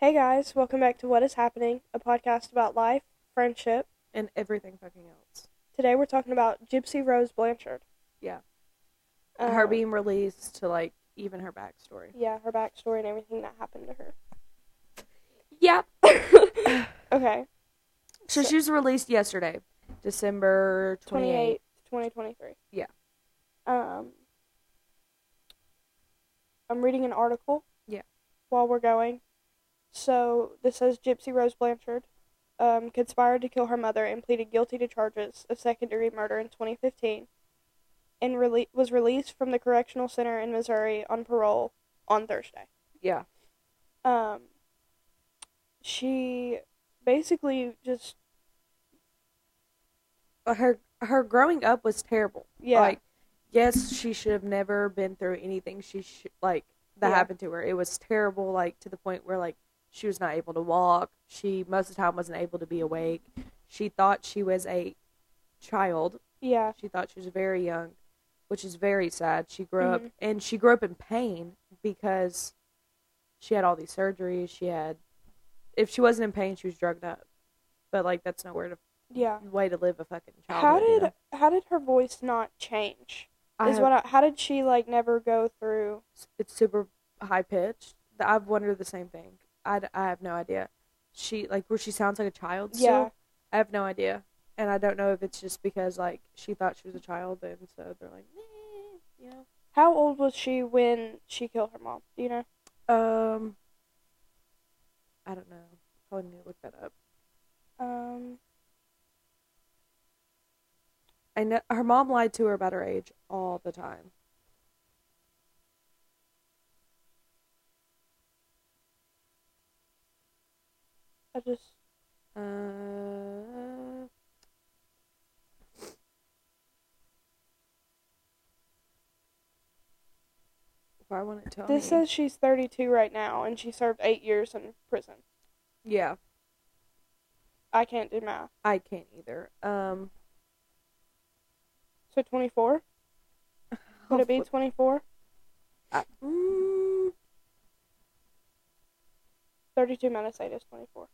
Hey guys, welcome back to What is Happening, a podcast about life, friendship. and everything fucking else. Today we're talking about Gypsy Rose Blanchard. Yeah. And her Um, being released to like even her backstory. Yeah, her backstory and everything that happened to her. Yeah. Okay, So she was released yesterday, December 28, 28th. 2023. Yeah. Um, I'm reading an article. Yeah. While we're going. So this says Gypsy Rose Blanchard um, conspired to kill her mother and pleaded guilty to charges of second degree murder in 2015 and rele- was released from the correctional center in Missouri on parole on Thursday. Yeah. Um, she basically just Her her growing up was terrible. yeah Like yes, she should have never been through anything she sh- like that Yeah. happened to her. It was terrible like to the point where like she was not able to walk. She most of the time wasn't able to be awake. She thought she was a child yeah She thought she was very young, which is very sad. She grew up Mhm. and she grew up in pain because she had all these surgeries. She had if she wasn't in pain, she was drugged up. But like that's nowhere to yeah. way to live a fucking child. How you did know? how did her voice not change? I Is have- what I, how did she like never go through? it's super high pitched. I've wondered the same thing. I, I have no idea. She like where she sounds like a child. Still. Yeah. I have no idea, and I don't know if it's just because like she thought she was a child, and so they're like, eh, you know. How old was she when she killed her mom? Do you know? Um, I don't know. Probably need to look that up. Um, I know her mom lied to her about her age all the time. I just Uh, why won't it tell this me? says she's 32 right now and she served eight years in prison. yeah, I can't do math. I can't either. Um, So 24? Would it be 24? I- mm, 32 minus 8 is 24.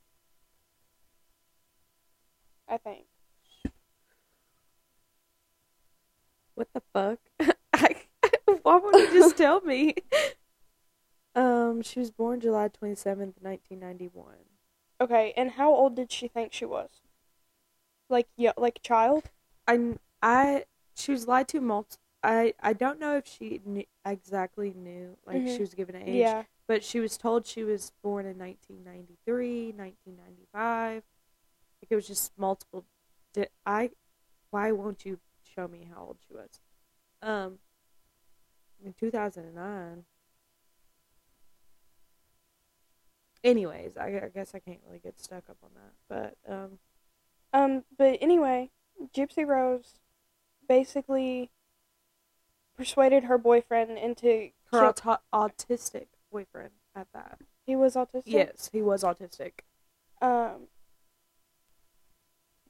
I think. what the fuck? I, why won't you just tell me? Um, she was born July twenty seventh, nineteen ninety one. Okay, and how old did she think she was? Like yeah, like a child? I, I, she was lied to multi. I, I don't know if she knew, exactly knew, like Mhm. she was given an age, Yeah. but she was told she was born in 1993, 1995. Like it was just multiple. Di- I, why won't you show me how old she was? Um, in 2009. Anyways, I, I guess I can't really get stuck up on that, but um, Um, but anyway, Gypsy Rose basically persuaded her boyfriend into her auto- autistic boyfriend at that. he was autistic. Yes, he was autistic. Um.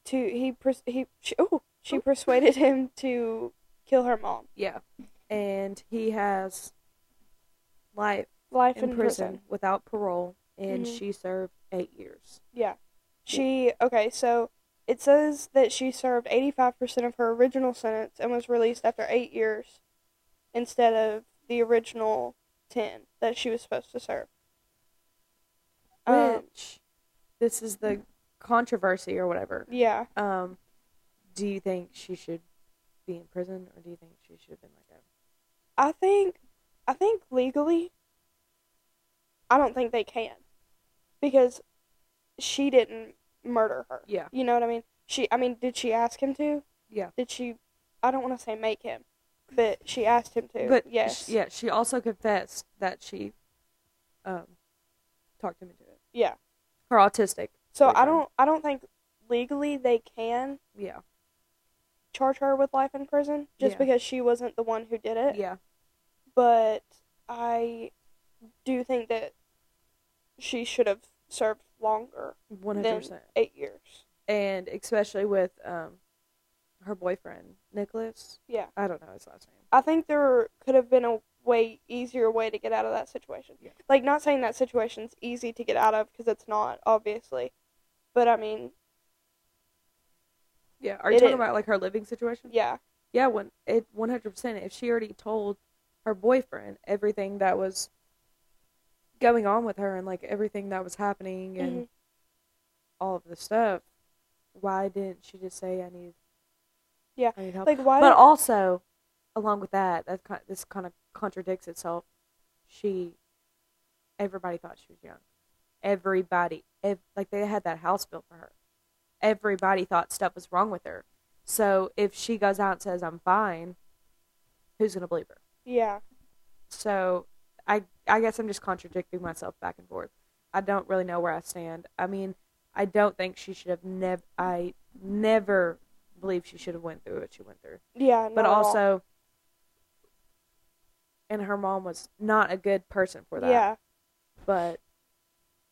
To he pers- he she, oh she persuaded him to kill her mom. Yeah, and he has life Life in, prison, without parole, and Mhm. she served eight years. Yeah. She okay, so it says that she served 85% of her original sentence and was released after 8 years instead of the original 10 that she was supposed to serve. Um, Which this is the controversy or whatever. yeah. Um, do you think she should be in prison, or do you think she should have been let go? I think I think legally I don't think they can because she didn't murder her. Yeah, You know what I mean? She I mean, did she ask him to? yeah. Did she I don't want to say make him, but she asked him to. But yes. yeah, she also confessed that she um talked him into it. Yeah. Her autistic. So I don't I don't think legally they can Yeah, charge her with life in prison just Yeah. because she wasn't the one who did it. yeah, But I do think that she should have served longer one hundred percent. eight years. And especially with um her boyfriend Nicholas. Yeah. I don't know his last name. I think there could have been a way easier way to get out of that situation. Yeah. Like, not saying that situation's easy to get out of because it's not, obviously. But I mean, Yeah. Are you It talking is. about like her living situation? yeah, Yeah, when it one hundred percent. If she already told her boyfriend everything that was going on with her and like everything that was happening and Mhm. all of the stuff, why didn't she just say I need? Yeah, I need help. like why? but did- also, along with that, that kind this kind of contradicts itself. She, everybody thought she was young. Everybody, ev- like they had that house built for her. Everybody thought stuff was wrong with her. So if she goes out and says I'm fine, who's gonna believe her? yeah, So I I guess I'm just contradicting myself back and forth. I don't really know where I stand. I mean, I don't think she should have never. I never believe she should have went through what she went through yeah, but not at all. also and her mom was not a good person for that yeah, but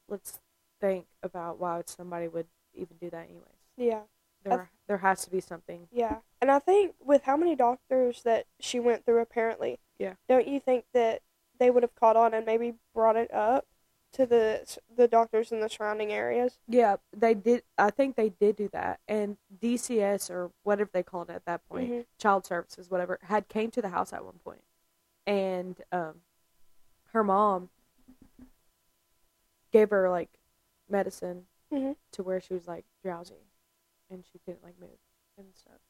let's think about why somebody would even do that anyways yeah, there there has to be something yeah. And I think with how many doctors that she went through, apparently, Yeah. don't you think that they would have caught on and maybe brought it up to the the doctors in the surrounding areas? yeah they did i think they did do that and dcs or whatever they called it at that point Mhm. child services whatever had came to the house at one point and um her mom gave her like medicine Mhm. to where she was like drowsy and she couldn't like move and stuff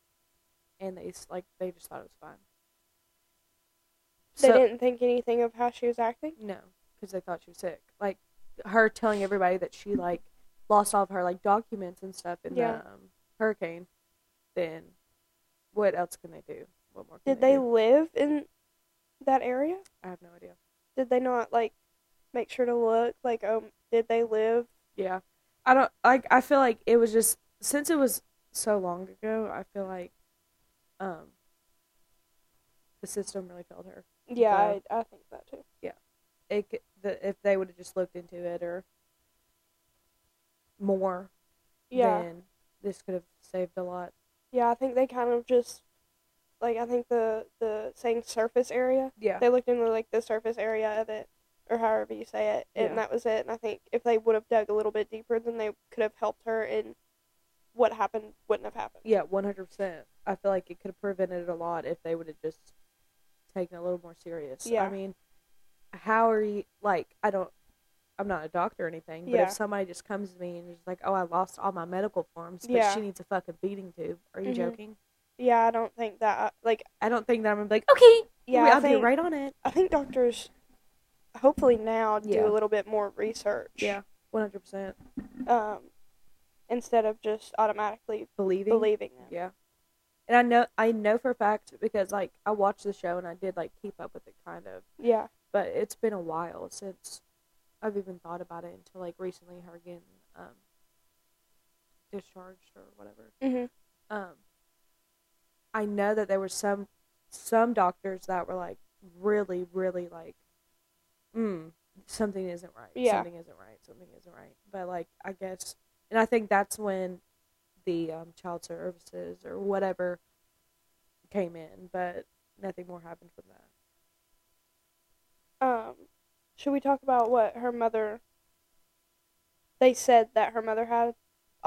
and they like they just thought it was fine They So- didn't think anything of how she was acting. no because they thought she was sick like her telling everybody that she like lost all of her like documents and stuff in Yeah. the um, hurricane then what else can they do what more can Did they do? live in that area? i have no idea Did they not like make sure to look like um did they live? Yeah. I don't like I feel like it was just since it was so long ago, I feel like um the system really failed her. Yeah, Okay. I, I think that too. Yeah. It the if they would have just looked into it or more, Yeah. then this could have saved a lot. Yeah, I think they kind of just like I think the the saying surface area. Yeah. They looked into like the surface area of it or however you say it, and Yeah. that was it. And I think if they would have dug a little bit deeper, then they could have helped her and what happened wouldn't have happened. Yeah, one hundred percent. I feel like it could have prevented it a lot if they would have just taken it a little more serious. Yeah. I mean, how are you like? I don't. I'm not a doctor or anything, but Yeah. if somebody just comes to me and is like, "Oh, I lost all my medical forms, but Yeah. she needs a fucking feeding tube," are you Mhm. joking? Yeah, I don't think that like I don't think that I'm gonna be like, "Okay, yeah, I'll get right on it." I think doctors hopefully now do Yeah. a little bit more research. Yeah, one hundred percent Um instead of just automatically believing. believing them. Yeah. And I know I know for a fact because like I watched the show and I did like keep up with it kind of. Yeah. but it's been a while since I've even thought about it until like recently her getting um discharged or whatever. Mhm. Um I know that there were some some doctors that were like really, really like mm, something isn't right. Yeah. Something isn't right, something isn't right. But like I guess and I think that's when the um, child services or whatever came in, but nothing more happened from that. Um should we talk about what her mother they said that her mother had? Uh,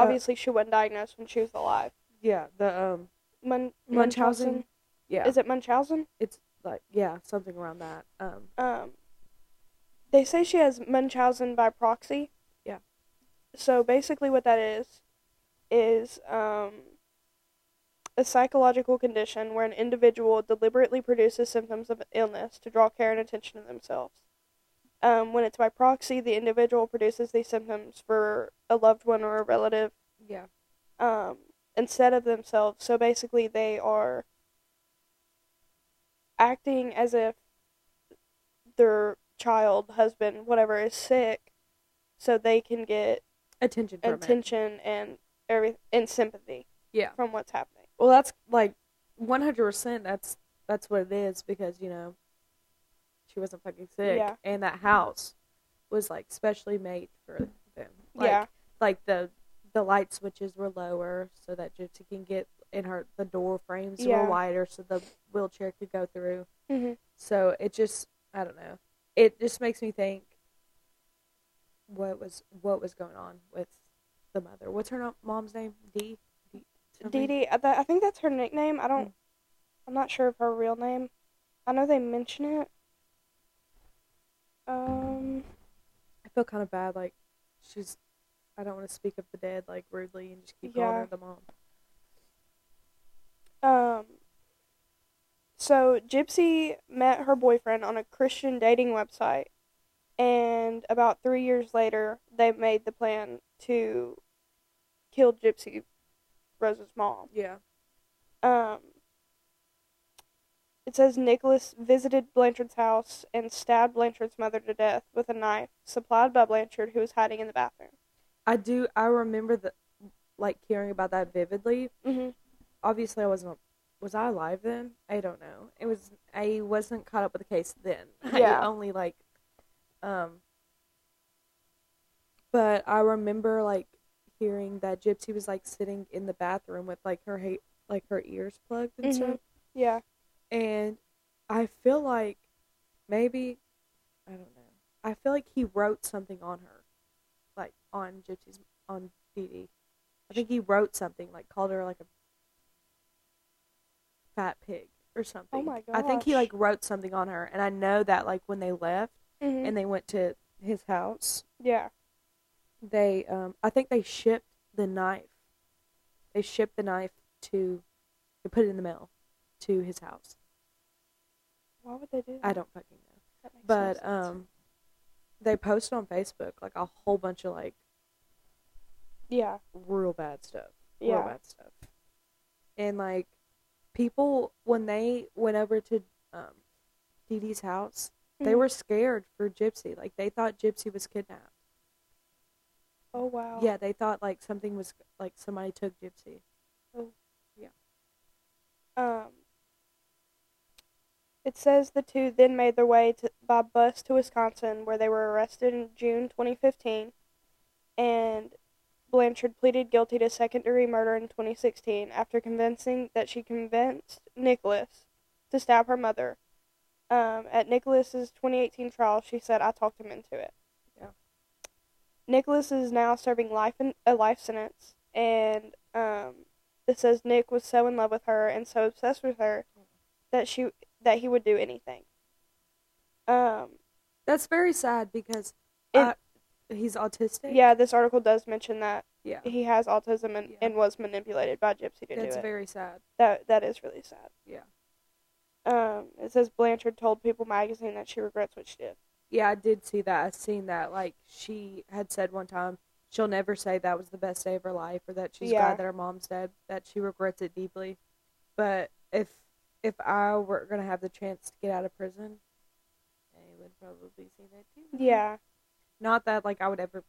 Obviously she wasn't diagnosed when she was alive. Yeah, the um Mun- Munchausen. Yeah. Is it Munchausen? it's like yeah, something around that. Um Um, they say she has Munchausen by proxy. Yeah. So basically, what that is, is um, a psychological condition where an individual deliberately produces symptoms of illness to draw care and attention to themselves. Um, when it's by proxy, the individual produces these symptoms for a loved one or a relative yeah. um, instead of themselves. So basically, they are acting as if their child, husband, whatever, is sick, so they can get Attention from it. attention and every and sympathy Yeah. from what's happening. Well, that's like 100% that's that's what it is because, you know, she wasn't fucking sick Yeah. and that house was like specially made for them. Like, yeah, Like the the light switches were lower so that Gypsy can get in her the door frames Yeah. were wider so the wheelchair could go through. hmm So it just I don't know. It just makes me think what was what was going on with the mother. What's her mom's name? Dee. Dee. Dee Dee, I, think that's her nickname. I don't. Mm. I'm not sure of her real name. I know they mention it. Um. I feel kind of bad. Like she's. I don't want to speak of the dead like rudely and just keep calling her the mom. Um. So Gypsy met her boyfriend on a Christian dating website, and about three years later, they made the plan to kill Gypsy Rose's mom. Yeah. Um, it says Nicholas visited Blanchard's house and stabbed Blanchard's mother to death with a knife supplied by Blanchard, who was hiding in the bathroom. I do. I remember the like hearing about that vividly. Mm-hmm. Obviously, I wasn't. Was I alive then? I don't know. It was. I wasn't caught up with the case then. Yeah. I only like, um. But I remember like hearing that Gypsy was like sitting in the bathroom with like her ha- like her ears plugged and Mhm. stuff, Yeah. and I feel like maybe I don't know. I feel like he wrote something on her, like on Gypsy's on Dee Dee. I think he wrote something like called her like a fat pig or something. Oh my I think he like wrote something on her, and I know that like when they left Mm-hmm. and they went to his house, yeah. they um I think they shipped the knife. They shipped the knife to, they put it in the mail, to his house. Why would they do that? I don't fucking know. No but sense. um they posted on facebook like a whole bunch of like Yeah. real bad stuff Yeah. real bad stuff and like people when they went over to um Dee Dee's house they Mhm. were scared for gypsy like they thought gypsy was kidnapped Oh wow. yeah they thought like something was like somebody took gypsy Oh yeah. Um. It says the two then made their way to, by bus to Wisconsin, where they were arrested in June 2015, and Blanchard pleaded guilty to second degree murder in 2016 after convincing that she convinced Nicholas to stab her mother. Um, at Nicholas's 2018 trial, she said, "I talked him into it." Yeah. Nicholas is now serving life in, a life sentence, and um, it says Nick was so in love with her and so obsessed with her that she that he would do anything. Um, that's very sad because It- uh, he's autistic yeah, this article does mention that yeah he has autism and, Yeah. and was manipulated by Gypsy to that's do it. very sad that that is really sad. yeah Um, it says Blanchard told People magazine that she regrets what she did. Yeah, I did see that. I seen that. Like she had said one time, she'll never say that was the best day of her life, or that she's Yeah. glad that her mom's dead. That she regrets it deeply. But if if I were gonna have the chance to get out of prison, I would probably say that too. Yeah, Not that like I would ever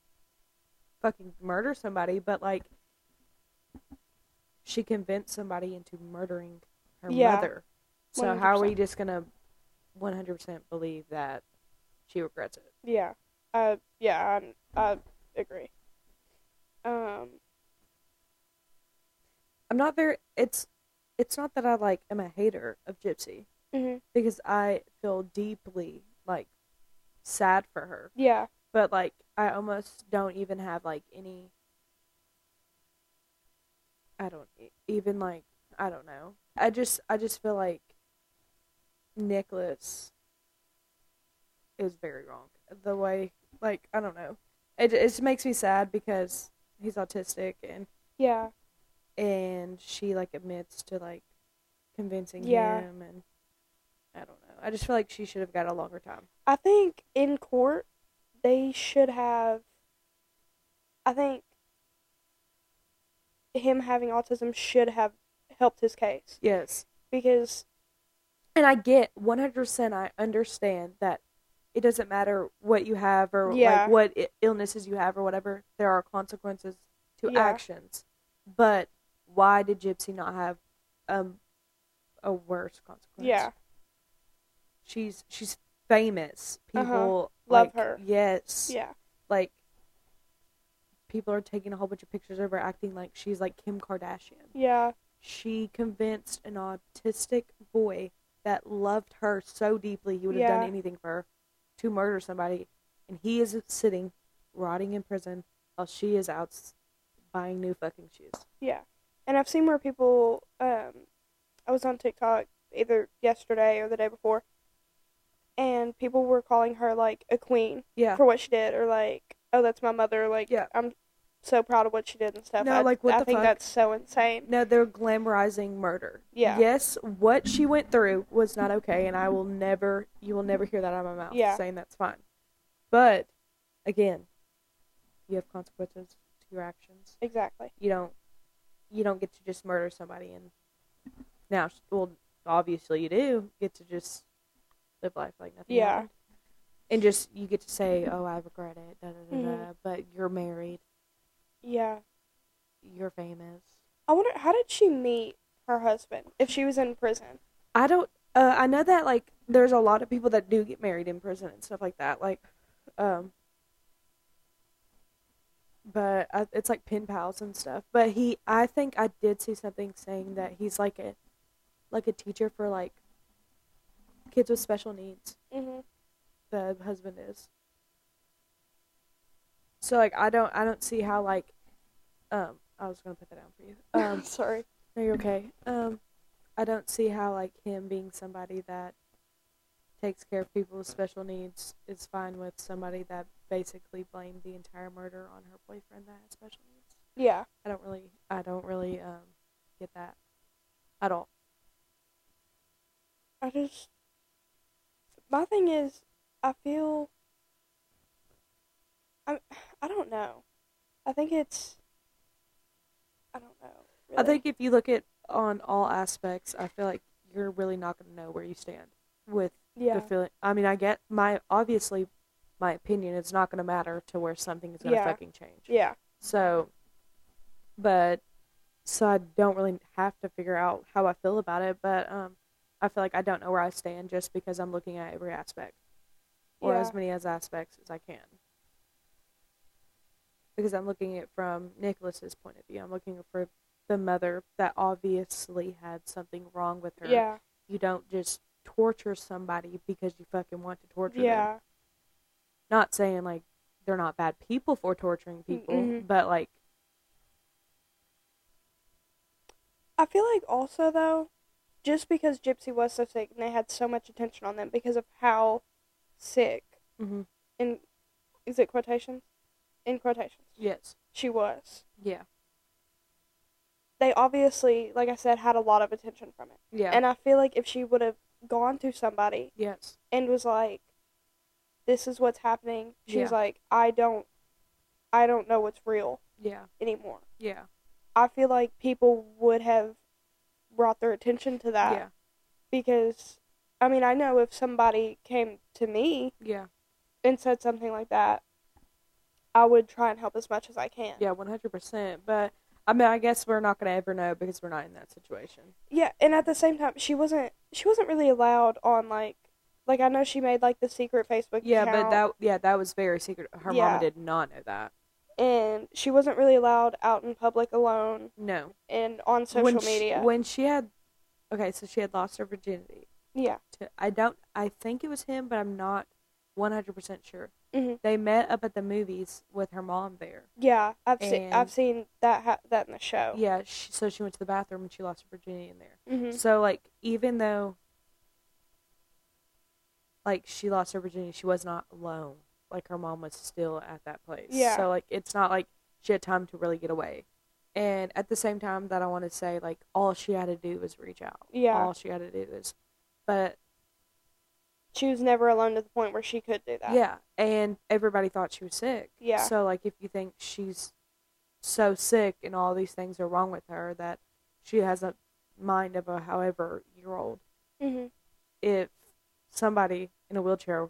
fucking murder somebody, but like she convinced somebody into murdering her Yeah. mother. So how are we just gonna one hundred percent believe that she regrets it? yeah, uh, yeah, I, I agree. Um, I'm not very. It's it's not that I like am a hater of Gypsy mm-hmm. because I feel deeply like sad for her, yeah, but like I almost don't even have like any. I don't even like I don't know. I just I just feel like Nicholas is very wrong. The way like I don't know. It it just makes me sad because he's autistic and yeah, and she like admits to like convincing Yeah. him and I don't know. I just feel like she should have got a longer time. I think in court they should have. I think him having autism should have helped his case Yes. because And I get 100% I understand that it doesn't matter what you have or Yeah. like what I- illnesses you have or whatever. There are consequences to Yeah. actions. But why did Gypsy not have um a worse consequence? yeah, She's she's famous. Uh-huh. People Love like, her. Yes. yeah, like people are taking a whole bunch of pictures of her acting like she's like Kim Kardashian. yeah, she convinced an autistic boy that loved her so deeply he would have Yeah. done anything for her to murder somebody, and he is sitting rotting in prison while she is out buying new fucking shoes. Yeah. And I've seen where people um I was on TikTok either yesterday or the day before and people were calling her like a queen Yeah. for what she did or like, oh that's my mother, like Yeah. I'm so proud of what she did and stuff. No, I, like, what I the think fuck? that's so insane. No, they're glamorizing murder. Yeah. Yes, what she went through was not okay, and I will never, you will never hear that out of my mouth Yeah. saying that's fine. But again, you have consequences to your actions. Exactly. You don't, you don't get to just murder somebody and now, well, obviously you do get to just live life like nothing Yeah. happened. And just you get to say, "Oh, I regret it," da da da. Mhm. But you're married, Yeah. you're famous. I wonder how did she meet her husband if she was in prison? I don't. Uh, I know that like there's a lot of people that do get married in prison and stuff like that. Like, um, but I, it's like pen pals and stuff. But he, I think I did see something saying that he's like a, like a teacher for like kids with special needs. Mhm. The husband is. So like I don't I don't see how like, um I was gonna put that down for you. Um Sorry. no, you're okay. Um, I don't see how like him being somebody that takes care of people with special needs is fine with somebody that basically blamed the entire murder on her boyfriend that had special needs. Yeah. I don't really, I don't really um get that at all. I just my thing is I feel I I don't know. I think it's I don't know. I think if you look at on all aspects, I feel like you're really not going to know where you stand with yeah. the feeling. I mean, I get my obviously my opinion. is not going to matter to where something is going to Yeah. fucking change. Yeah. So, but so I don't really have to figure out how I feel about it. But um, I feel like I don't know where I stand just because I'm looking at every aspect, or Yeah. as many as aspects as I can. Because I'm looking at it from Nicholas's point of view. I'm looking for the mother that obviously had something wrong with her. Yeah. You don't just torture somebody because you fucking want to torture them Yeah. not saying like they're not bad people for torturing people, Mhm. but like I feel like also though, just because Gypsy was so sick and they had so much attention on them because of how sick mhm, in is it quotations? In quotations. yes, She was. yeah, They obviously, like I said, had a lot of attention from it. yeah, And I feel like if she would have gone to somebody yes, and was like, "This is what's happening," she's Yeah. like, "I don't, I don't know what's real yeah, anymore." yeah, I feel like people would have brought their attention to that yeah, because, I mean, I know if somebody came to me yeah, and said something like that, I would try and help as much as I can. yeah, one hundred percent. But I mean, I guess we're not gonna ever know because we're not in that situation. Yeah, and at the same time, she wasn't she wasn't really allowed on like like I know she made like the secret Facebook Yeah, account, but that yeah, that was very secret. Her Yeah. mama did not know that. And she wasn't really allowed out in public alone No, and on social when she, media. when she had, okay, so she had lost her virginity. yeah, To I don't, I think it was him, but I'm not one hundred percent sure. hmm They met up at the movies with her mom there. yeah, I've seen I've seen that ha- that in the show. Yeah, she, so she went to the bathroom and she lost her virginity in there. hmm So like even though like she lost her virginity, she was not alone. Like her mom was still at that place. Yeah. So like it's not like she had time to really get away. And at the same time that I want to say like all she had to do was reach out. Yeah. All she had to do is but She was never alone to the point where she could do that. yeah, and everybody thought she was sick. Yeah. So like if you think she's so sick and all these things are wrong with her that she has a mind of a however year old hmm if somebody in a wheelchair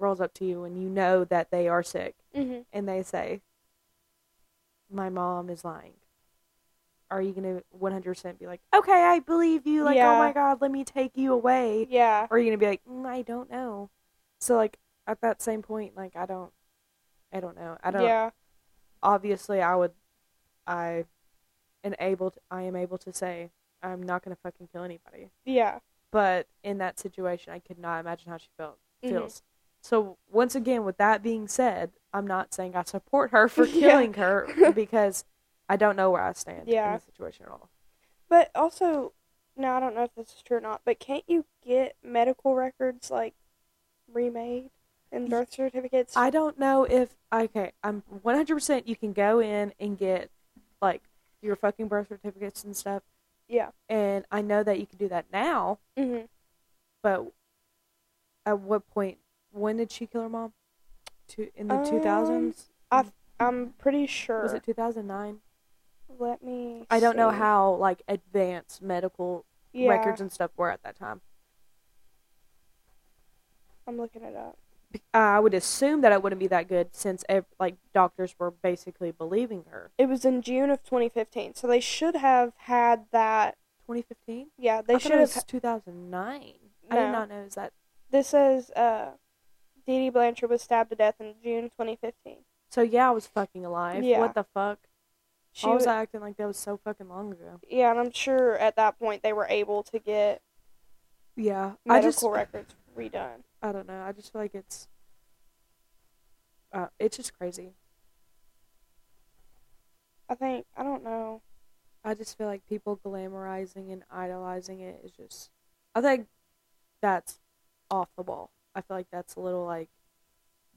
rolls up to you and you know that they are sick hmm and they say, My mom is lying, are you going to 100% be like, Okay, I believe you? Like, Yeah. oh my God, let me take you away? Yeah. Or are you going to be like, mm, I don't know? So, like, at that same point, like, I don't, I don't know. I don't, Yeah. obviously, I would, I and able to, I am able to say I'm not gonna fucking kill anybody. Yeah. But in that situation, I could not imagine how she felt Mhm. feels. So once again, with that being said, I'm not saying I support her for Yeah. killing her because I don't know where I stand in the situation at all. But also, now I don't know if this is true or not, but can't you get medical records like remade and birth certificates? I don't know if okay, I'm 100% you can go in and get like your fucking birth certificates and stuff. yeah. And I know that you can do that now, Mhm. but at what point when did she kill her mom? To in the Um, 2000s? I'm pretty sure. Was it 2009? Let me. I don't know how like advanced medical Yeah, records and stuff were at that time. I'm looking it up. I would assume that it wouldn't be that good since ev- like doctors were basically believing her. It was in June of 2015, so they should have had that. 2015? Yeah, they I should have. was 2009. I did not know is that. This says uh, Dee Dee Blanchard was stabbed to death in June 2015. So yeah, I was fucking alive. Yeah. What the fuck? She Why was wa- I acting like that was so fucking long ago? Yeah, and I'm sure at that point they were able to get Yeah, I medical just records redone. I don't know. I just feel like it's uh, it's just crazy. I think I don't know. I just feel like people glamorizing and idolizing it is just. I think that's off the wall. I feel like that's a little like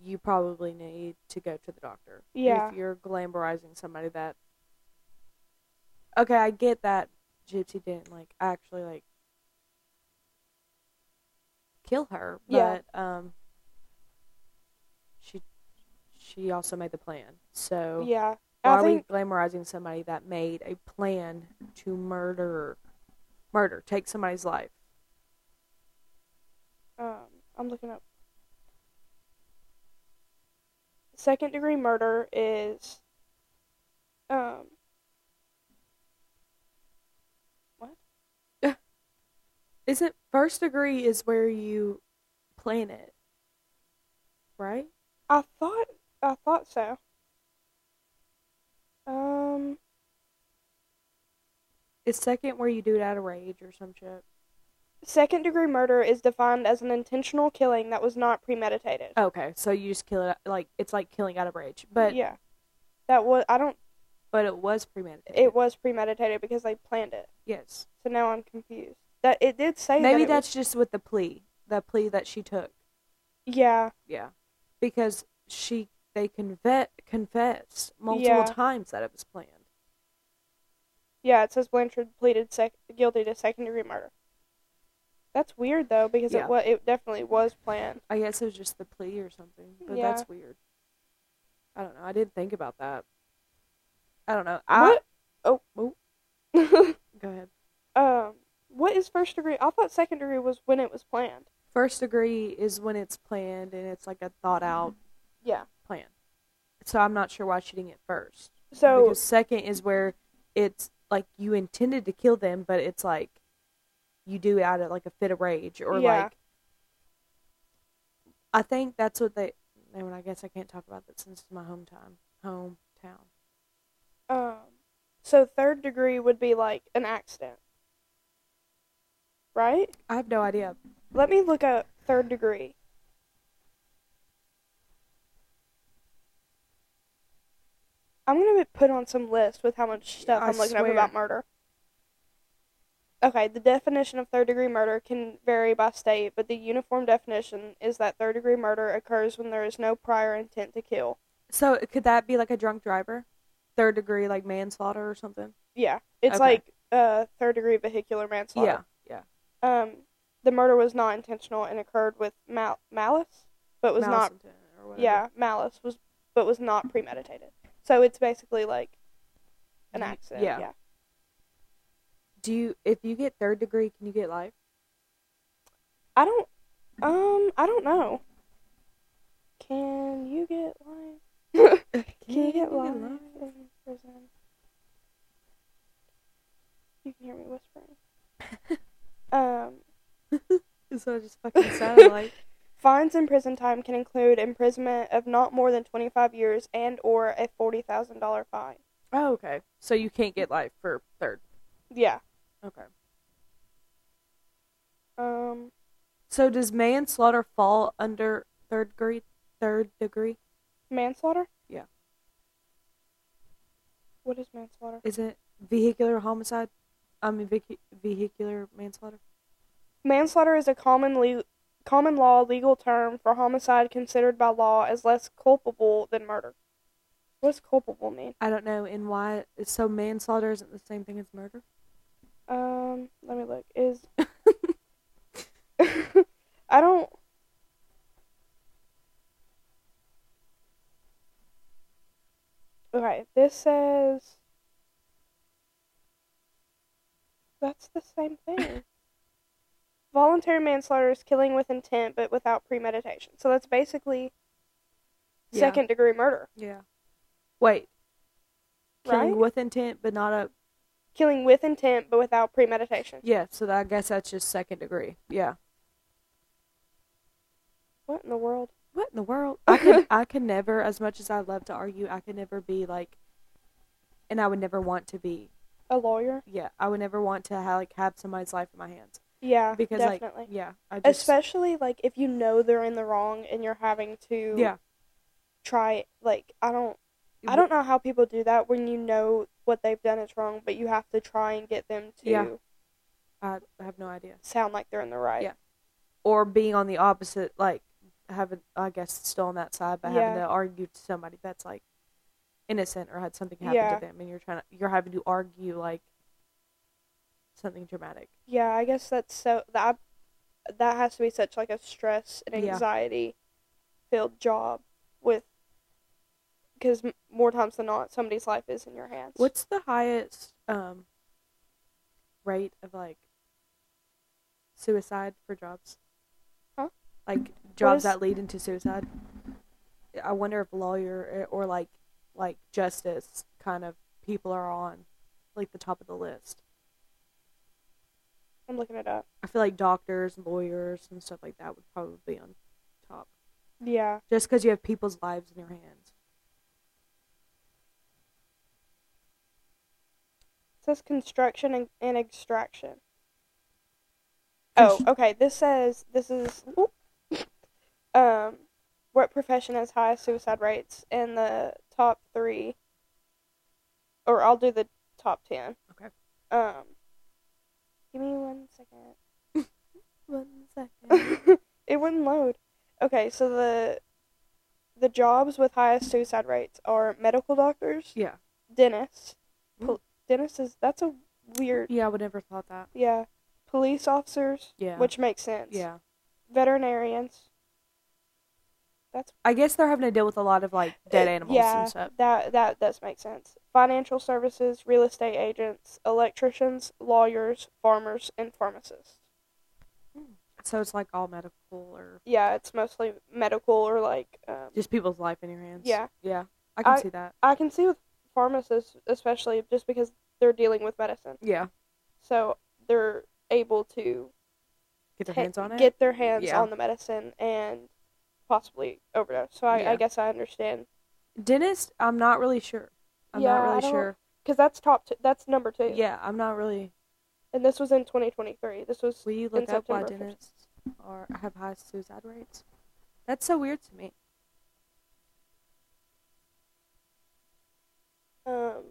you probably need to go to the doctor. Yeah. If you're glamorizing somebody that. Okay, I get that Gypsy didn't like actually like kill her, Yeah. but um. She, she also made the plan. So Yeah, why I are think we glamorizing somebody that made a plan to murder, murder, take somebody's life? I'm looking up. Second degree murder is um Isn't first degree is where you plan it, right? I thought I thought so. Um Is second where you do it out of rage or some shit? Second degree murder is defined as an intentional killing that was not premeditated. Okay, so you just kill it like it's like killing out of rage, but yeah. That was I don't but it was premeditated. it was premeditated because they planned it. yes, So now I'm confused. That it did say maybe it that's was, just with the plea, the plea that she took. yeah. Yeah, because she they conve- confessed multiple Yeah. times that it was planned. Yeah, it says Blanchard pleaded sec- guilty to second degree murder. That's weird though because Yeah. it was it definitely was planned. I guess it was just the plea or something, but Yeah. that's weird. I don't know. I didn't think about that. I don't know. I What? Oh. go ahead. um, what is first degree? I thought second degree was when it was planned. First degree is when it's planned and it's like a thought out Yeah. plan. So I'm not sure why didn't get first. So because second is where it's like you intended to kill them, but it's like you do it out of like a fit of rage or Yeah. like. I think that's what they. I mean, I guess I can't talk about that since it's my hometown. Hometown. um, so third degree would be like an accident, right? I have no idea. Let me look up third degree. I'm gonna be put on some list with how much stuff I I'm looking up about murder. Okay, the definition of third degree murder can vary by state, but the uniform definition is that third degree murder occurs when there is no prior intent to kill. So could that be like a drunk driver, third degree like manslaughter or something? Yeah, it's Okay. like uh, third degree vehicular manslaughter. Yeah, Yeah. Um, the murder was not intentional and occurred with mal- malice, but was Malice not or. Yeah, malice was, but was not premeditated. So it's basically like an accident. yeah. Yeah. Do you if you get third degree, can you get life? I don't. Um, I don't know. Can you get life? Can you get life in prison? You can hear me whispering. um, what it just fucking sounded like. fines in prison time can include imprisonment of not more than twenty five years and or a forty thousand dollar fine. Oh, okay. So you can't get life for third. Yeah. Okay. Um. So does manslaughter fall under third degree? Third degree? Manslaughter. Yeah. What is manslaughter? Is it vehicular homicide? I mean, vehi- vehicular manslaughter. Manslaughter is a common le- common law legal term for homicide considered by law as less culpable than murder. What does culpable mean? I don't know. And why? So manslaughter isn't the same thing as murder? Um, let me look. Is I don't. Okay, this says that's the same thing. Voluntary manslaughter is killing with intent but without premeditation. So that's basically Yeah. second degree murder, Yeah. Wait. Killing right? with intent, but not a. Killing with intent but without premeditation. Yeah. So that, I guess that's just second degree. Yeah. What in the world? What in the world? I could. I could never. As much as I love to argue, I could never be like. And I would never want to be. A lawyer? Yeah. I would never want to have, like have somebody's life in my hands Yeah, because definitely. like yeah. I just especially like if you know they're in the wrong and you're having to yeah. try like i don't i mm-hmm. don't know how people do that when you know what they've done is wrong but you have to try and get them to Yeah. I have no idea. sound like they're in the right Yeah. or being on the opposite, like having, I guess, still on that side, but having to argue to somebody that's like innocent or had something happen Yeah. to them, and you're trying to, you're having to argue like something dramatic. yeah i guess that's so that that has to be such like a stress and Yeah. anxiety filled job with because more times than not somebody's life is in your hands What's the highest um rate of like suicide for jobs? Huh? Like jobs is- that lead into suicide. I wonder if lawyer eh, or like like justice kind of people are on like the top of the list. i'm looking it up I feel like doctors, lawyers, and stuff like that would probably be on top. yeah Just because you have people's lives in your hands. It says construction and, and extraction. Oh, okay. This says this is um what profession has highest suicide rates in the top three. Or I'll do the top ten. Okay. Um give me one second. One second. it wouldn't load. Okay, so the the jobs with highest suicide rates are medical doctors, yeah. dentists. Pol- dentists is that's a weird Yeah, I would never thought that. yeah. Police officers, Yeah. which makes sense. yeah. Veterinarians. That's. I guess they're having to deal with a lot of like dead Uh, animals yeah, and stuff. That that does make sense. Financial services, real estate agents, electricians, lawyers, farmers, and pharmacists. So it's like all medical or Yeah, it's mostly medical or like um, just people's life in your hands. Yeah. Yeah. I can I- see that. I can see with pharmacists especially just because they're dealing with medicine. Yeah. So they're able to Get their hands on it. get their hands Yeah. on the medicine and possibly overdose. So I, Yeah. I guess I understand Dentist, I'm not really sure. I'm Yeah, not really sure. because that's top. T- that's number two. Yeah, I'm not really. And this was in 2023. This was Will you look up why September first. dentists are have high suicide rates? That's so weird to me. Um,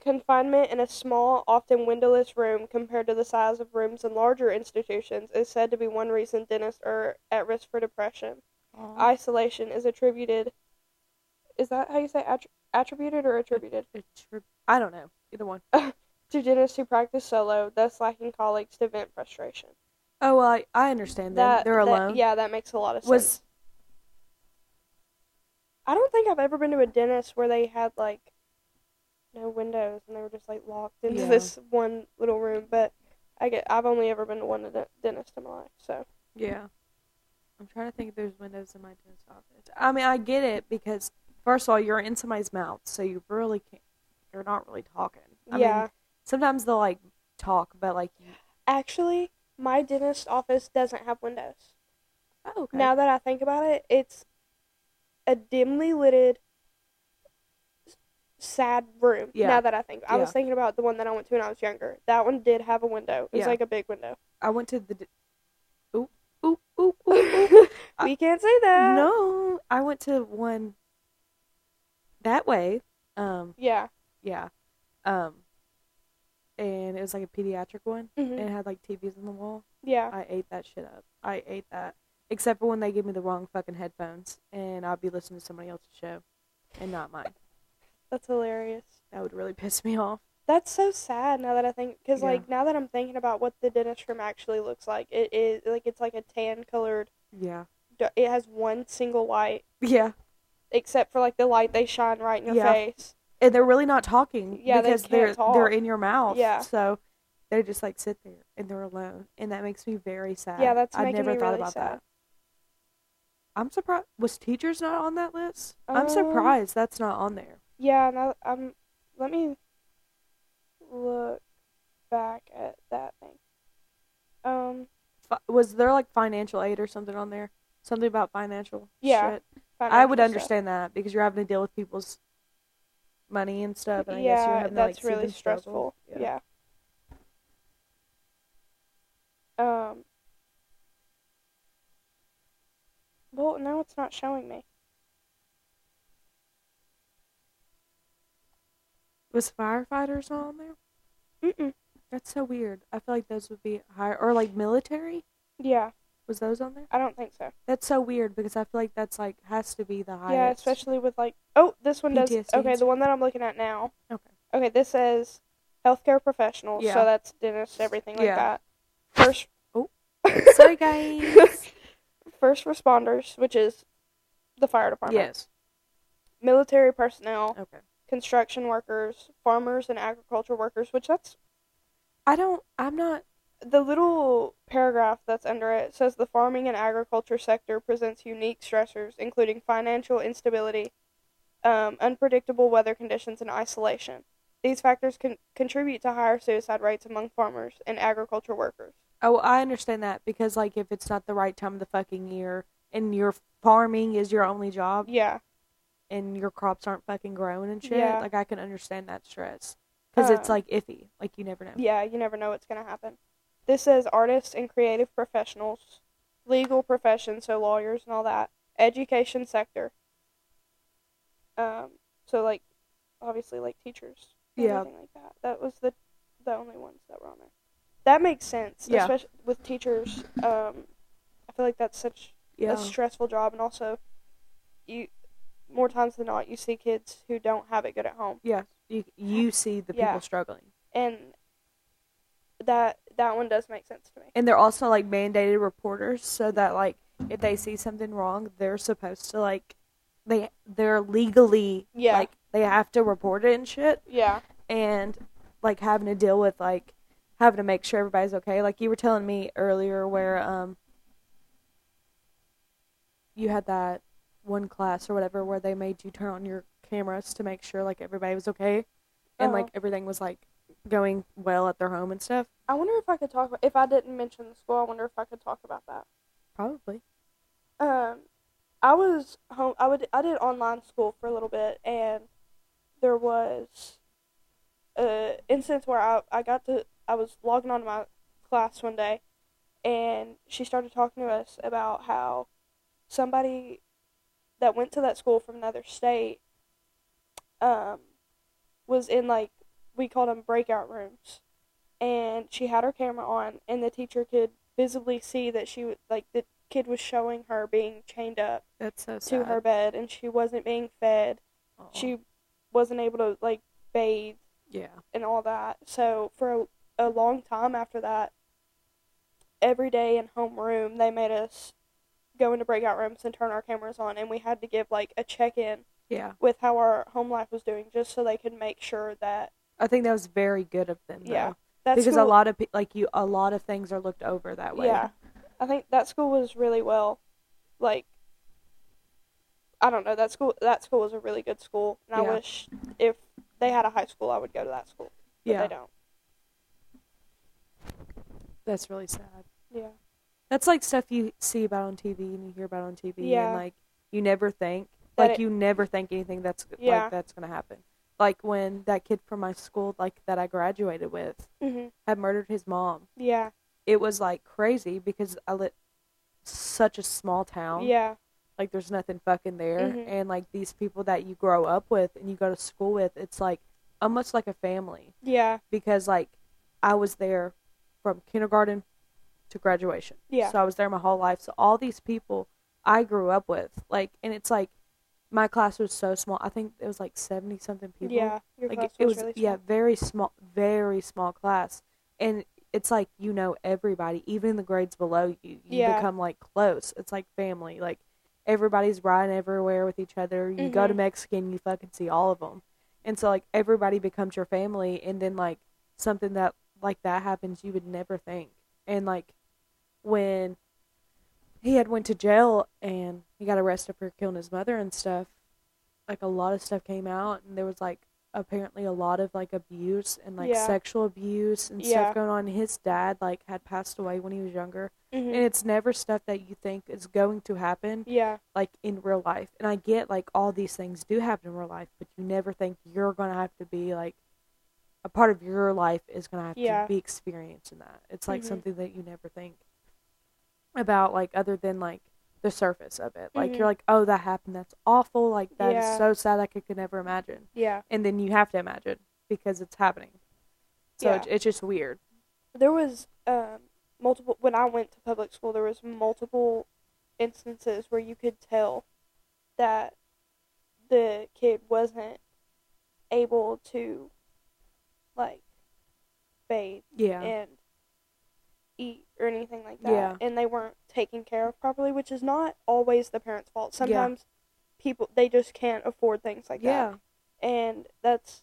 confinement in a small, often windowless room compared to the size of rooms in larger institutions is said to be one reason dentists are at risk for depression. Isolation is attributed. Is that how you say attri- attributed or attributed Attri- I don't know. Either one. to dentists who practice solo, thus lacking colleagues to vent frustration? Oh, well, I, I understand them. That They're that- alone. yeah, that makes a lot of sense. Was I don't think I've ever been to a dentist where they had like no windows and they were just like locked into Yeah. this one little room. But I get I've only ever been to one dentist in my life. So yeah. I'm trying to think if there's windows in my dentist office. I mean, I get it because first of all, you're in somebody's mouth, so you really can't. You're not really talking. I yeah, mean, sometimes they'll like talk, but like, actually, my dentist office doesn't have windows. oh, okay. Now that I think about it, it's a dimly lighted sad room. Yeah. Now that I think, I was thinking about the one that I went to when I was younger. That one did have a window. It was Yeah. like a big window. I went to the. d- Oop, oop, oop, oop, oop. I- we can't say that. no, I went to one that way. Um, Yeah. yeah. Um, and it was like a pediatric one. hmm And it had like TVs on the wall. Yeah. I ate that shit up. I ate that. Except for when they give me the wrong fucking headphones and I'll be listening to somebody else's show and not mine. That's hilarious. That would really piss me off. That's so sad now that I think, because Yeah. like now that I'm thinking about what the dentist room actually looks like, it is like it's like a tan colored. Yeah. It has one single light, Yeah. except for like the light they shine right in your Yeah. face. And they're really not talking Yeah, they because can't they're talk. they're in your mouth. Yeah. So they just like sit there and they're alone. And that makes me very sad. Yeah, that's I've never thought really about sad. that. I'm surprised was teachers not on that list? I'm Um, surprised that's not on there. Yeah, now um, let me look back at that thing. Um, Fi- Was there like financial aid or something on there? Something about financial Yeah, shit? I financial would stuff. understand that because you're having to deal with people's money and stuff, and I yeah, that's to, like, really struggle. stressful. Yeah. Yeah. Um. Well, now it's not showing me. Was firefighters not on there? Mm. That's so weird. I feel like those would be higher, or like military. Yeah, Was those on there? I don't think so. That's so weird because I feel like that's like has to be the highest. Yeah, especially with like. Oh, this one does. PTSD Okay, the one that I'm looking at now. Okay. Okay, this says healthcare professionals. Yeah. So that's dentists, everything like Yeah. that. First. Oh. Sorry, guys. First responders, which is the fire department. yes. Military personnel, Okay. construction workers, farmers, and agriculture workers. Which that's I don't. I'm not. the little paragraph that's under it says the farming and agriculture sector presents unique stressors, including financial instability, um, unpredictable weather conditions, and isolation. These factors can contribute to higher suicide rates among farmers and agriculture workers. Oh, I understand that because like if it's not the right time of the fucking year and your farming is your only job Yeah, and your crops aren't fucking growing and shit, Yeah. like I can understand that stress because it's Um, like iffy. Like you never know. yeah, you never know what's going to happen. This says artists and creative professionals, legal professions, so lawyers and all that, education sector. Um, so like, obviously like teachers, and Yeah. everything like that. That was the the only ones that were on there. That makes sense, Yeah. especially with teachers. Um, I feel like that's such Yeah. a stressful job, and also, you more times than not you see kids who don't have it good at home, Yeah. You you see the Yeah. people struggling. and that that one does make sense to me. And they're also like mandated reporters so that like if they see something wrong, they're supposed to like they they're legally Yeah. like they have to report it and shit Yeah. and like having to deal with like having to make sure everybody's okay. Like you were telling me earlier where um you had that one class or whatever where they made you turn on your cameras to make sure like everybody was okay and Uh-huh. like everything was like going well at their home and stuff. I wonder if I could talk about if I didn't mention the school. I wonder if I could talk about that. Probably. Um, I was home. I would. I did online school for a little bit, and there was a instance where I I got to I was logging on to my class one day, and she started talking to us about how somebody that went to that school from another state um was in like we called them breakout rooms and she had her camera on and the teacher could visibly see that she like the kid was showing her being chained up That's so to her bed and she wasn't being fed Aw. she wasn't able to like bathe yeah. and all that so for a, long time after that every day in homeroom they made us go into breakout rooms and turn our cameras on and we had to give like a check-in Yeah. with how our home life was doing just so they could make sure that I think that was very good of them. Though, Yeah. that Because a lot of like you, a lot of things are looked over that way. Yeah, I think that school was really well, like, I don't know that school. That school was a really good school, and Yeah. I wish if they had a high school, I would go to that school. But Yeah. they don't. That's really sad. Yeah, That's like stuff you see about on TV and you hear about on TV, Yeah. and like you never think, That like it- you never think anything that's Yeah. like that's gonna happen. Like when that kid from my school, like that I graduated with, Mhm. had murdered his mom. Yeah. It was like crazy because I lit such a small town. Yeah. Like there's nothing fucking there, Mhm. and like these people that you grow up with and you go to school with, it's like almost like a family Yeah. because like I was there from kindergarten to graduation. Yeah. So I was there my whole life. So all these people I grew up with, like, and it's like my class was so small. I think it was like seventy something people. Yeah. Your like class it was, was really yeah small. very small, very small class, and it's like you know everybody, even the grades below you. You Yeah. become like close. It's like family. Like everybody's riding everywhere with each other. You go to Mhm. Mexican, you fucking see all of them, and so like everybody becomes your family. And then like something that like that happens, you would never think. And like when he had went to jail and he got arrested for killing his mother and stuff like a lot of stuff came out and there was like apparently a lot of like abuse and like Yeah. sexual abuse and Yeah. stuff going on his dad like had passed away when he was younger Mhm. and it's never stuff that you think is going to happen Yeah. like in real life and i get like all these things do happen in real life but you never think you're gonna have to be like a part of your life is gonna have Yeah. to be experiencing that it's like Mhm. something that you never think about like other than like the surface of it like Mhm. you're like oh that happened that's awful like that is Yeah. so sad i could, could never imagine Yeah. and then you have to imagine because it's happening so Yeah. it's, it's just weird There was um multiple when I went to public school. There was multiple instances where you could tell that the kid wasn't able to like bathe yeah and eat or anything like that. Yeah. And they weren't taken care of properly, which is not always the parents' fault. Sometimes people they just can't afford things like yeah that. And that's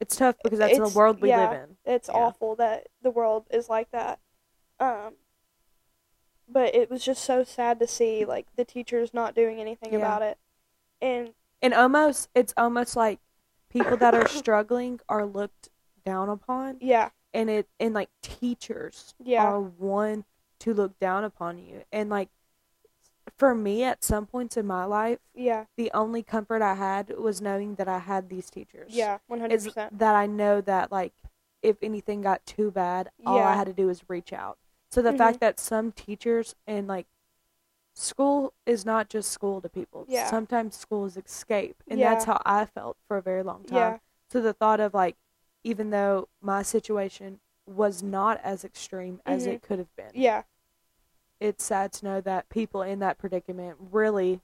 it's tough because that's the world we yeah. live in it's Yeah. awful that the world is like that. Um but it was just so sad to see like the teachers not doing anything Yeah. about it. And and almost it's almost like people that are struggling are looked down upon. Yeah, and it and like teachers Yeah. are one to look down upon you. And like for me at some points in my life yeah, the only comfort i had was knowing that i had these teachers. Yeah, one hundred is percent. that i know that like if anything got too bad all i had to do was reach out. So the Mhm. fact that some teachers and like school is not just school to people Yeah. sometimes school is escape and Yeah. that's how i felt for a very long time Yeah. so the thought of like even though my situation was not as extreme as Mhm. it could have been Yeah. it's sad to know that people in that predicament really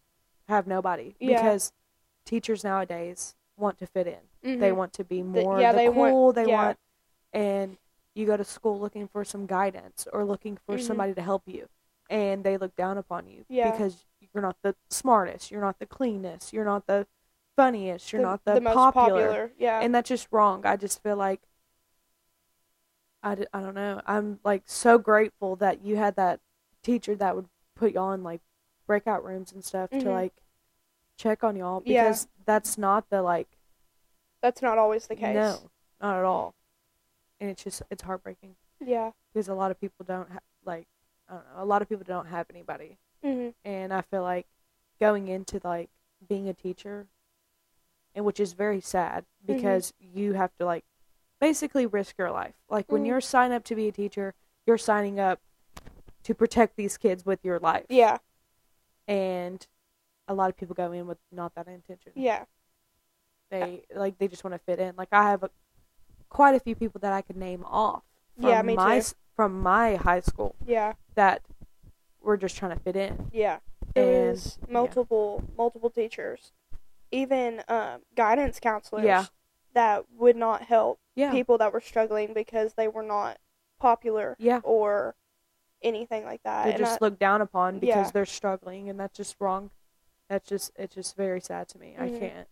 have nobody Yeah. because teachers nowadays want to fit in they Mhm. want to be The- more yeah, the they want- cool they yeah. want and you go to school looking for some guidance or looking for Mhm. somebody to help you and they look down upon you Yeah. because you're not the smartest you're not the cleanest you're not the funniest you're the, not the, most popular Yeah. and that's just wrong. I just feel like I, d- I don't know. I'm like so grateful that you had that teacher that would put y'all in like breakout rooms and stuff to Mhm. like check on y'all Yeah. because that's not the like That's not always the case. no, not at all. And it's just it's heartbreaking Yeah. because a lot of people don't ha- like I don't know. A lot of people don't have anybody, Mhm. and I feel like going into like being a teacher, and which is very sad Mm-hmm. because you have to like basically risk your life. Like when Mhm. you're signing up to be a teacher, you're signing up to protect these kids with your life. Yeah. And a lot of people go in with not that intention. Yeah. They like they just want to fit in. Like I have a, quite a few people that I could name off from Yeah, me my too. From my high school Yeah. that were just trying to fit in. Yeah. There And- was multiple multiple teachers, even um, guidance counselors Yeah. that would not help Yeah. people that were struggling because they were not popular Yeah. or anything like that. They're And just I- looked down upon because Yeah. they're struggling and that's just wrong. That's just it's just very sad to me. I Mhm. can't.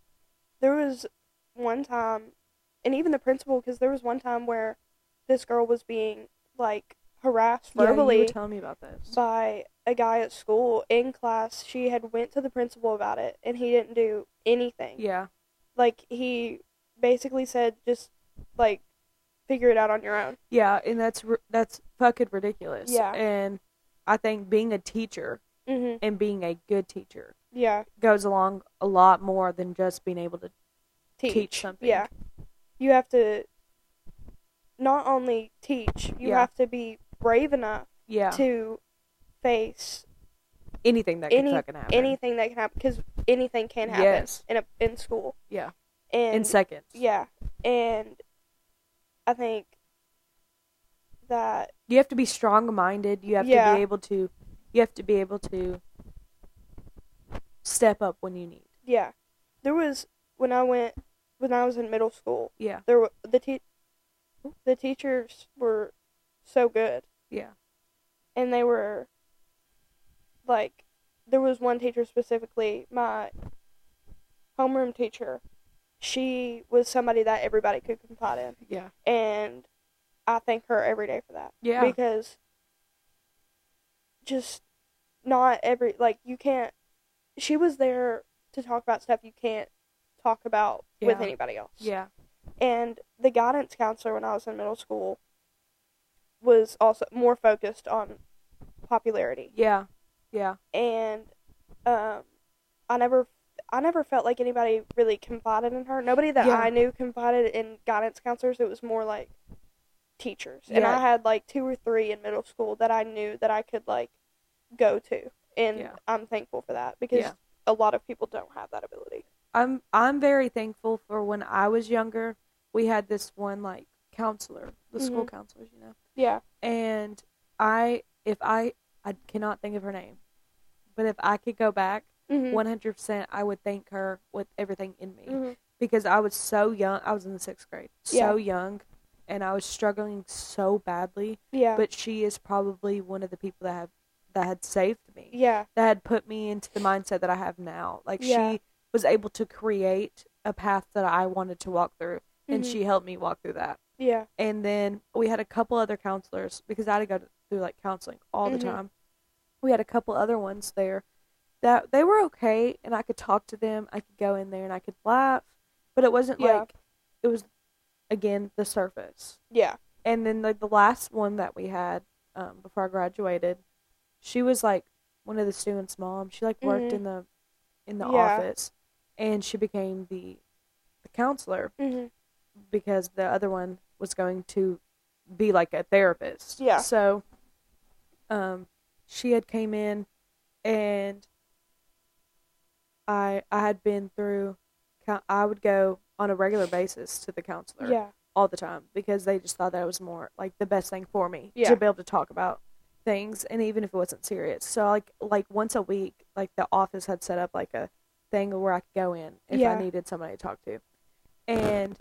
there was one time, and even the principal, because there was one time where this girl was being like harassed Yeah, you verbally were telling me about this. by a guy at school in class. She had went to the principal about it, and he didn't do anything. Yeah. Like he basically said, just like figure it out on your own. Yeah, and that's that's fucking ridiculous. Yeah. And I think being a teacher Mhm. and being a good teacher Yeah. goes along a lot more than just being able to teach. teach something. Yeah. You have to not only teach, you Yeah. have to be brave enough Yeah. to face anything that any fucking happen. anything that can happen because anything can happen Yes. in a in school. Yeah. And in seconds. yeah, and I think that You have to be strong minded. You have to be able to you have to be able to step up when you need. yeah, there was when I went when I was in middle school. Yeah. There were the te- the teachers were so good. Yeah. and they were like there was one teacher specifically my homeroom teacher she was somebody that everybody could confide in Yeah. and i thank her every day for that Yeah. because just not every like you can't she was there to talk about stuff you can't talk about with anybody else Yeah. And the guidance counselor when I was in middle school was also more focused on popularity. Yeah. Yeah. And um, I never, I never felt like anybody really confided in her. Nobody that Yeah. I knew confided in guidance counselors. It was more like teachers. Yeah. And I had like two or three in middle school that I knew that I could like go to, and Yeah. I'm thankful for that because a lot of people don't have that ability. I'm I'm very thankful for when I was younger. We had this one like counselor, the school Mhm. counselors, you know. Yeah. And I if I I cannot think of her name. But if I could go back, Mm-hmm. 100% I would thank her with everything in me hmm because I was so young. I was in the 6th grade. Yeah. So young and I was struggling so badly, Yeah. but she is probably one of the people that have that had saved me. yeah. That had put me into the mindset that I have now. Like Yeah. she was able to create a path that I wanted to walk through and Mhm. she helped me walk through that. Yeah. And then we had a couple other counselors because I had to go through like counseling all the Mhm. time. We had a couple other ones there that they were okay and I could talk to them. I could go in there and I could laugh, but it wasn't Yeah. like it was again the surface. Yeah. And then like the last one that we had um, before I graduated, she was like one of the students' mom. She like worked Mhm. in the in the Yeah. office, and she became the the counselor hmm because the other one was going to be like a therapist. Yeah. So, um, she had came in, and I I had been through. I would go on a regular basis to the counselor Yeah. all the time because they just thought that was more like the best thing for me Yeah. to be able to talk about things and even if it wasn't serious. So like like once a week, like the office had set up like a thing where I could go in if Yeah. I needed somebody to talk to. And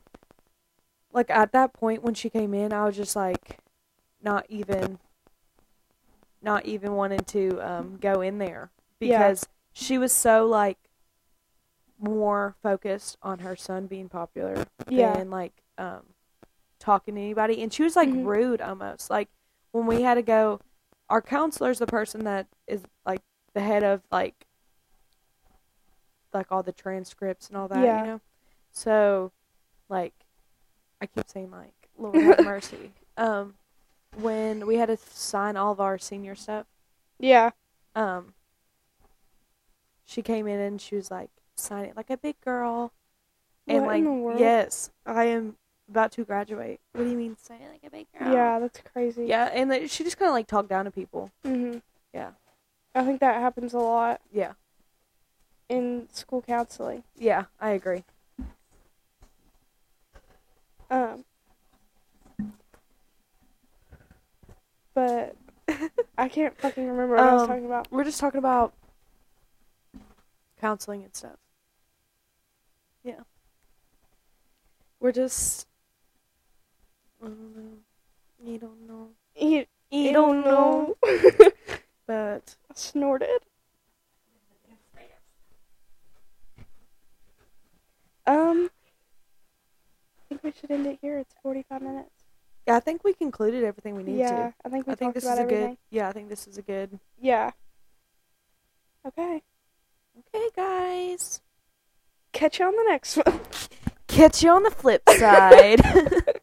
like at that point when she came in, I was just like not even not even wanting to um go in there Yeah. because she was so like more focused on her son being popular Yeah. than like um talking to anybody and she was like Mhm. rude almost like when we had to go our counselor's the person that is like the head of like like all the transcripts and all that Yeah. you know so like i keep saying like lord have mercy um when we had to sign all of our senior stuff Yeah. um she came in and she was like sign it like a big girl and What like in the world? yes i am about to graduate what do you mean sign it like a big girl Yeah, that's crazy. yeah and like, she just kind of like talked down to people hmm Yeah. I think that happens a lot yeah in school counseling. yeah i agree Um, but I can't fucking remember what I was Um, talking about. we're just talking about counseling and stuff yeah we're just I don't know. You don't know. You, You don't know. But I snorted. Um, think we should end it here. It's forty-five minutes. yeah, I think we concluded everything we need yeah, to. I think we I think this about is a everything. good. Yeah, I think this is a good. Yeah. Okay. Okay, guys. Catch you on the next one. Catch you on the flip side.